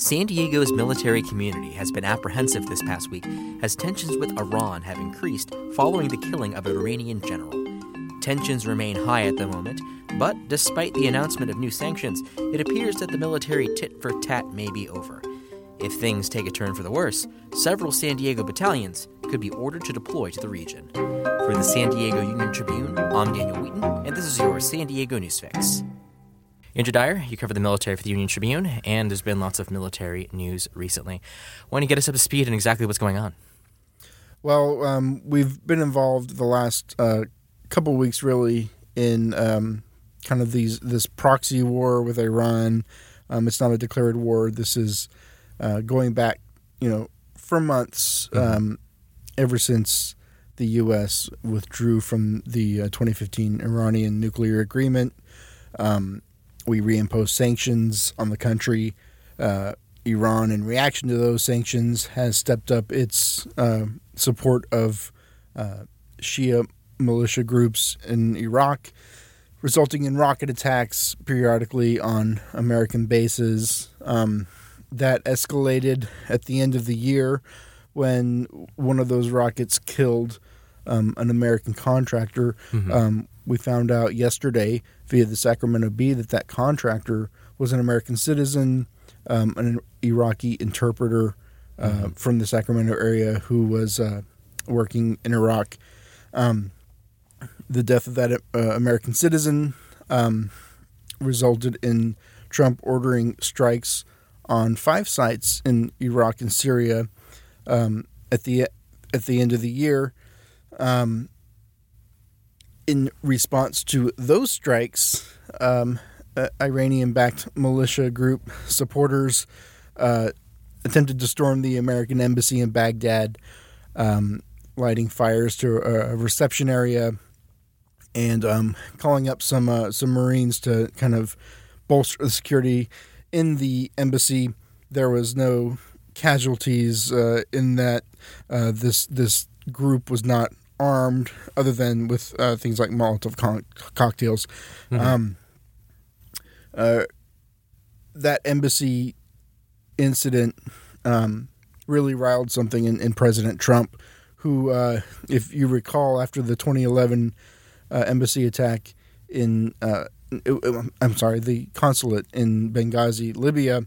San Diego's military community has been apprehensive this past week as tensions with Iran have increased following the killing of an Iranian general. Tensions remain high at the moment, but despite the announcement of new sanctions, it appears that the military tit for tat may be over. If things take a turn for the worse, several San Diego battalions could be ordered to deploy to the region. For the San Diego Union Tribune, I'm Daniel Wheaton, and this is your San Diego News Fix. Andrew Dyer, you cover the military for the Union Tribune, and there's been lots of military news recently. Why don't you get us up to speed on exactly what's going on? Well, um, we've been involved the last uh, couple weeks, really, in um, kind of these this proxy war with Iran. Um, it's not a declared war. This is uh, going back, you know, for months, mm-hmm. Um, ever since the U.S. withdrew from the uh, 2015 Iranian nuclear agreement. Um, we reimposed sanctions on the country. Uh, Iran, in reaction to those sanctions, has stepped up its uh, support of uh, Shia militia groups in Iraq, resulting in rocket attacks periodically on American bases. Um, that escalated at the end of the year when one of those rockets killed um, an American contractor. Mm-hmm. Um, we found out yesterday via the Sacramento Bee that that contractor was an American citizen, um, an Iraqi interpreter uh, mm-hmm. from the Sacramento area who was uh, working in Iraq. Um, the death of that uh, American citizen um, resulted in Trump ordering strikes on five sites in Iraq and Syria um, at the at the end of the year. Um, in response to those strikes, um, uh, Iranian-backed militia group supporters uh, attempted to storm the American embassy in Baghdad, um, lighting fires to a reception area and um, calling up some uh, some Marines to kind of bolster the security in the embassy. There was no casualties uh, in that uh, this this group was not armed, other than with uh, things like Molotov con- cocktails. Mm-hmm. Um, uh, that embassy incident um, really riled something in, in President Trump, who, uh, if you recall, after the 2011 uh, embassy attack in, uh, I'm sorry, the consulate in Benghazi, Libya,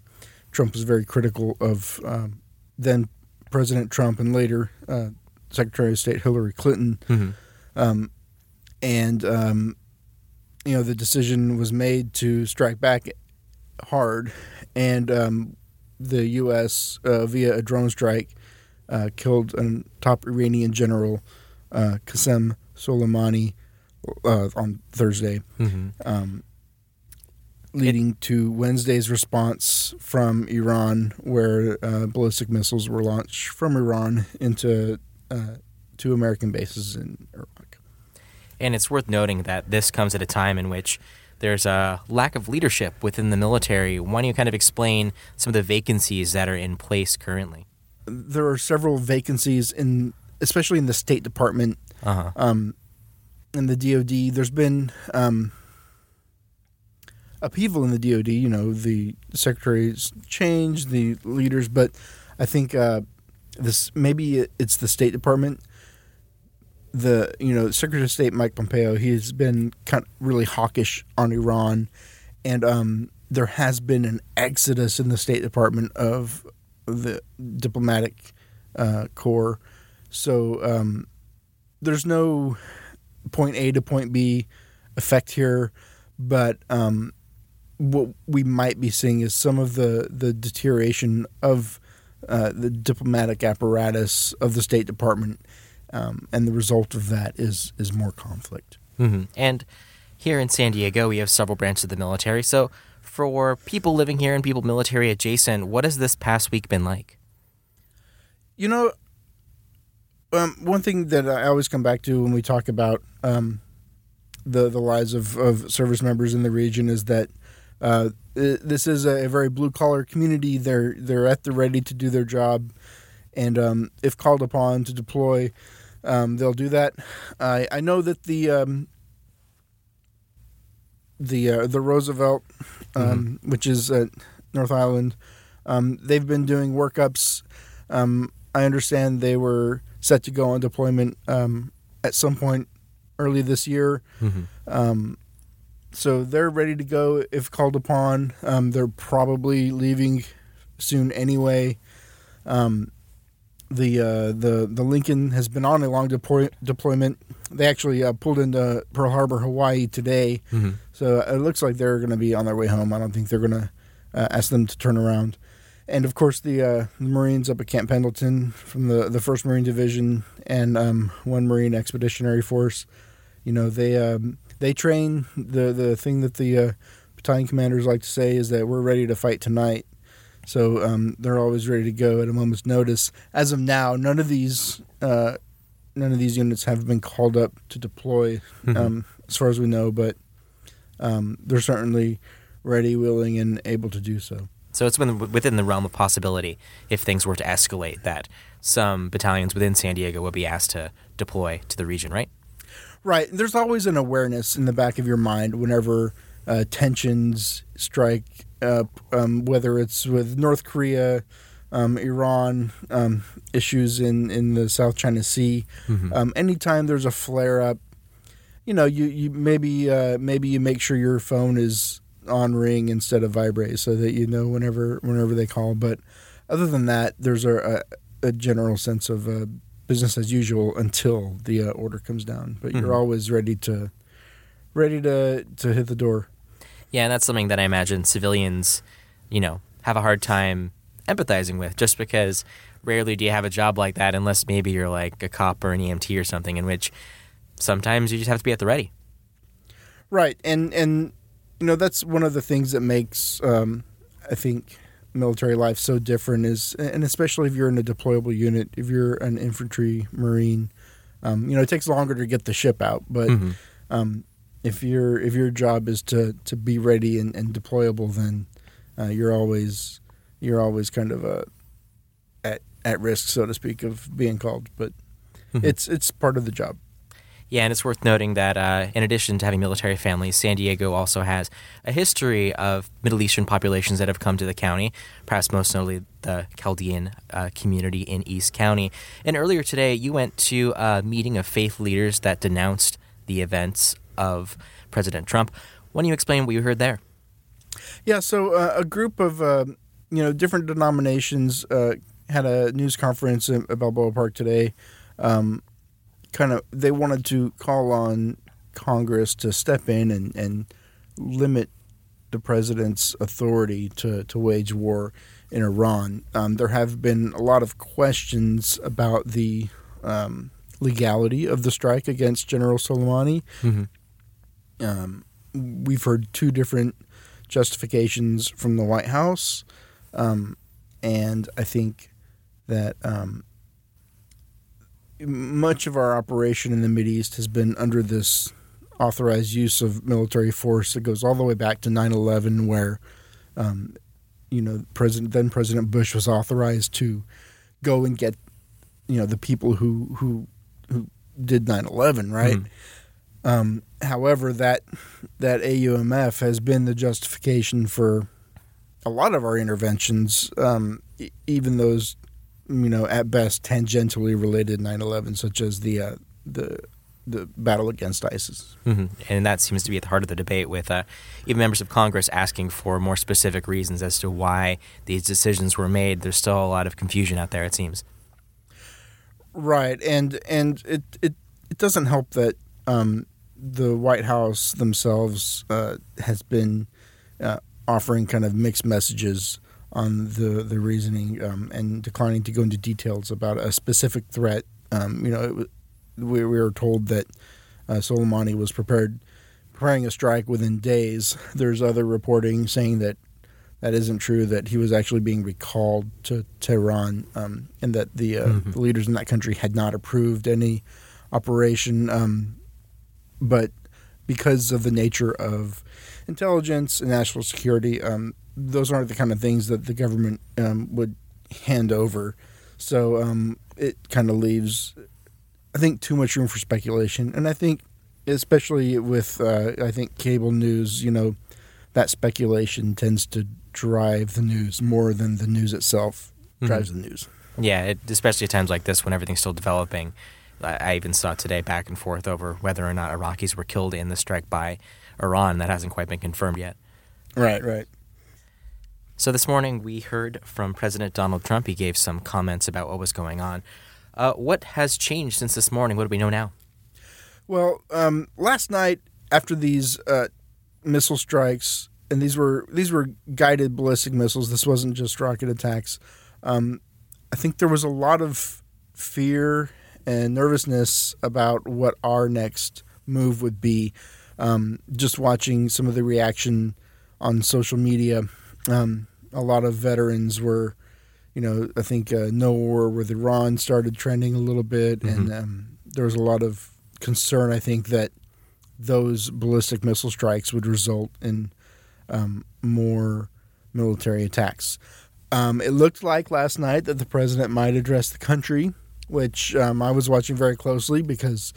Trump was very critical of um, then President Trump and later uh, Secretary of State Hillary Clinton. Mm-hmm. Um, and, um, you know, the decision was made to strike back hard. And um, the U.S., uh, via a drone strike, uh, killed a top Iranian general, uh, Qasem Soleimani, uh, on Thursday. Mm-hmm. Um, leading to Wednesday's response from Iran, where uh, ballistic missiles were launched from Iran into uh, two American bases in Iraq. And it's worth noting that this comes at a time in which there's a lack of leadership within the military. Why don't you kind of explain some of the vacancies that are in place currently? There are several vacancies in, especially in the State Department, uh-huh. um, in the DoD. There's been um, upheaval in the DoD. You know, the secretaries changed, the leaders, but I think uh, this maybe it's the State Department. The you know Secretary of State Mike Pompeo he's been kind of really hawkish on Iran, and um, there has been an exodus in the State Department of the diplomatic uh, corps. So um, there's no point A to point B effect here, but um, what we might be seeing is some of the the deterioration of uh, the diplomatic apparatus of the State Department, um, and the result of that is is more conflict. Mm-hmm. And here in San Diego, we have several branches of the military. So, for people living here and people military adjacent, what has this past week been like? You know, um, one thing that I always come back to when we talk about um, the the lives of, of service members in the region is that uh, this is a very blue collar community. They're they're at the ready to do their job, and um, if called upon to deploy, um, they'll do that. I I know that the um, the uh, the Roosevelt, um, mm-hmm. which is at North Island, Um, they've been doing workups. Um, I understand they were set to go on deployment um, at some point early this year. Mm-hmm. So they're ready to go if called upon. Um, they're probably leaving soon anyway. Um, the uh, the the Lincoln has been on a long deploy- deployment. They actually uh, pulled into Pearl Harbor, Hawaii today, Mm-hmm. so it looks like they're going to be on their way home. I don't think they're going to uh, ask them to turn around. And of course, the, uh, the Marines up at Camp Pendleton from the the First Marine Division and um, one Marine Expeditionary Force. You know, they um, they train. the The thing that the uh, battalion commanders like to say is that we're ready to fight tonight. So um, they're always ready to go at a moment's notice. As of now, none of these uh, none of these units have been called up to deploy, Mhm. um, as far as we know. But um, they're certainly ready, willing, and able to do so. So it's within the realm of possibility if things were to escalate that some battalions within San Diego would be asked to deploy to the region, right? Right. There's always an awareness in the back of your mind whenever uh, tensions strike up, um, whether it's with North Korea, um, Iran, um, issues in, in the South China Sea. Mhm. Um, anytime there's a flare up, you know, you, you maybe uh, maybe you make sure your phone is on ring instead of vibrate so that you know whenever whenever they call. But other than that, there's a, a, a general sense of uh, business as usual until the uh, order comes down. But Mhm. you're always ready to ready to to hit the door. Yeah, and that's something that I imagine civilians, you know, have a hard time empathizing with just because rarely do you have a job like that unless maybe you're like a cop or an EMT or something in which sometimes you just have to be at the ready. Right, and and you know that's one of the things that makes um, I think military life so different is, and especially if you're in a deployable unit, if you're an infantry marine, um, you know it takes longer to get the ship out, but Mhm. um, if your if your job is to to be ready and, and deployable, then uh, you're always you're always kind of uh, at at risk, so to speak, of being called. But Mhm. it's it's part of the job. Yeah, and it's worth noting that uh, in addition to having military families, San Diego also has a history of Middle Eastern populations that have come to the county, perhaps most notably the Chaldean uh, community in East County. And earlier today, you went to a meeting of faith leaders that denounced the events of President Trump. Why don't you explain what you heard there? Yeah, so uh, a group of uh, you know different denominations uh, had a news conference at Balboa Park today. Um, kind of, they wanted to call on Congress to step in and, and limit the president's authority to, to wage war in Iran. Um, there have been a lot of questions about the um, legality of the strike against General Soleimani. Mm-hmm. Um, we've heard two different justifications from the White House, um, and I think that um, much of our operation in the Mid East has been under this authorized use of military force that goes all the way back to 9/11, where um, you know President then President Bush was authorized to go and get you know the people who who who did 9/11, right? Mhm. Um, however, that that AUMF has been the justification for a lot of our interventions, um, e- even those you know at best tangentially related 9/11, such as the uh, the the battle against ISIS. hmm And that seems to be at the heart of the debate, with uh, even members of Congress asking for more specific reasons as to why these decisions were made. There's still a lot of confusion out there, it seems. Right, and and it it, it doesn't help that um, the White House themselves uh, has been uh, offering kind of mixed messages on the the reasoning um, and declining to go into details about a specific threat. Um, you know, it, we, we were told that uh, Soleimani was prepared preparing a strike within days. There's other reporting saying that that isn't true. That he was actually being recalled to Tehran, um, and that the, uh, Mhm. the leaders in that country had not approved any operation. Um, but because of the nature of intelligence and national security, um, those aren't the kind of things that the government um, would hand over. So um, it kind of leaves, I think, too much room for speculation. And I think, especially with, uh, I think, cable news, you know, that speculation tends to drive the news more than the news itself drives the news. Yeah, it, especially at times like this when everything's still developing. I, I even saw today back and forth over whether or not Iraqis were killed in the strike by Iran. That hasn't quite been confirmed yet. Right, right. So this morning we heard from President Donald Trump. He gave some comments about what was going on. Uh, what has changed since this morning? What do we know now? Well, um, last night after these uh, missile strikes, and these were these were guided ballistic missiles. This wasn't just rocket attacks. Um, I think there was a lot of fear and nervousness about what our next move would be. Um, just watching some of the reaction on social media, um, a lot of veterans were, you know, I think uh, no war with Iran started trending a little bit, and um, there was a lot of concern. I think that those ballistic missile strikes would result in um, more military attacks. Um, it looked like last night that the president might address the country, which um, I was watching very closely because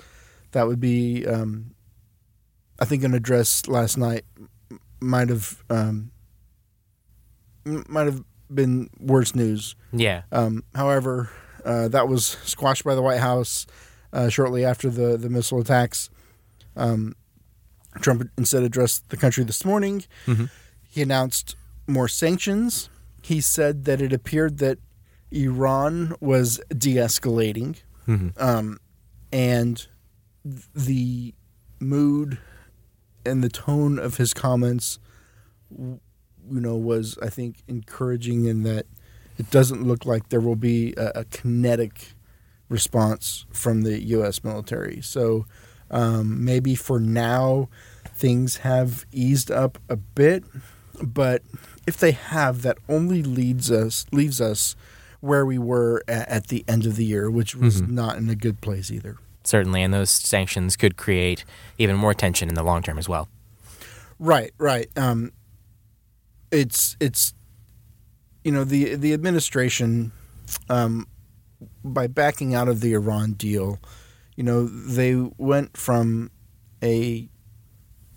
that would be, um, I think, an address last night might have um, might have been worse news. Yeah. Um, however, uh, that was squashed by the White House uh, shortly after the, the missile attacks. Um, Trump instead addressed the country this morning. Mhm. He announced more sanctions. He said that it appeared that Iran was de escalating. Mhm. Um, and the mood and the tone of his comments, you know, was, I think, encouraging in that it doesn't look like there will be a, a kinetic response from the U.S. military. So um, maybe for now, things have eased up a bit, but if they have, that only leads us leaves us where we were at, at the end of the year, which was not in a good place either. Certainly, and those sanctions could create even more tension in the long term as well. Right, right. Um, it's it's you know the the administration um, by backing out of the Iran deal, you know they went from a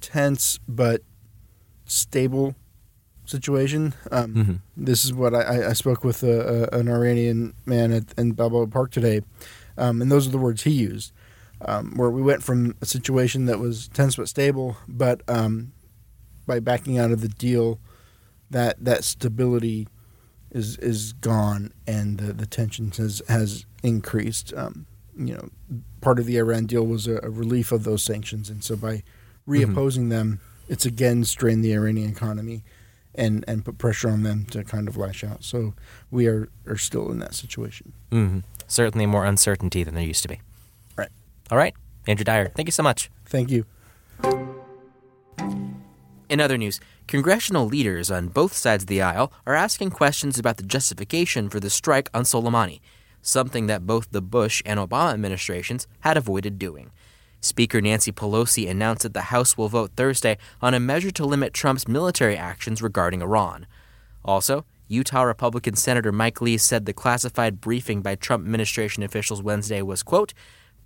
tense but stable situation. Um, Mhm. This is what I, I- I spoke with a, a, an Iranian man at in Balboa Park today, um, and those are the words he used. Um, where we went from a situation that was tense but stable, but um, by backing out of the deal, that that stability is is gone, and the, the tension has has increased. Um, you know, part of the Iran deal was a, a relief of those sanctions, and so by reopposing them, it's again strained the Iranian economy, and and put pressure on them to kind of lash out. So we are are still in that situation. hmm Certainly more uncertainty than there used to be. Right. All right. Andrew Dyer, thank you so much. Thank you. In other news, congressional leaders on both sides of the aisle are asking questions about the justification for the strike on Soleimani, something that both the Bush and Obama administrations had avoided doing. Speaker Nancy Pelosi announced that the House will vote Thursday on a measure to limit Trump's military actions regarding Iran. Also, Utah Republican Senator Mike Lee said the classified briefing by Trump administration officials Wednesday was, quote,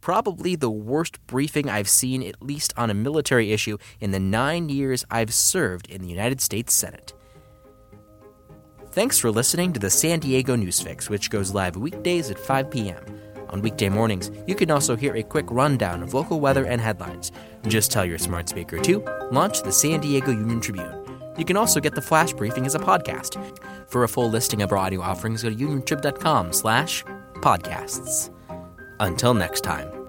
probably the worst briefing I've seen, at least on a military issue, in the nine years I've served in the United States Senate. Thanks for listening to the San Diego News Fix, which goes live weekdays at 5 p.m. On weekday mornings, you can also hear a quick rundown of local weather and headlines. Just tell your smart speaker to launch the San Diego Union Tribune. You can also get the flash briefing as a podcast. For a full listing of our audio offerings, go to uniontrib.com slash podcasts. Until next time.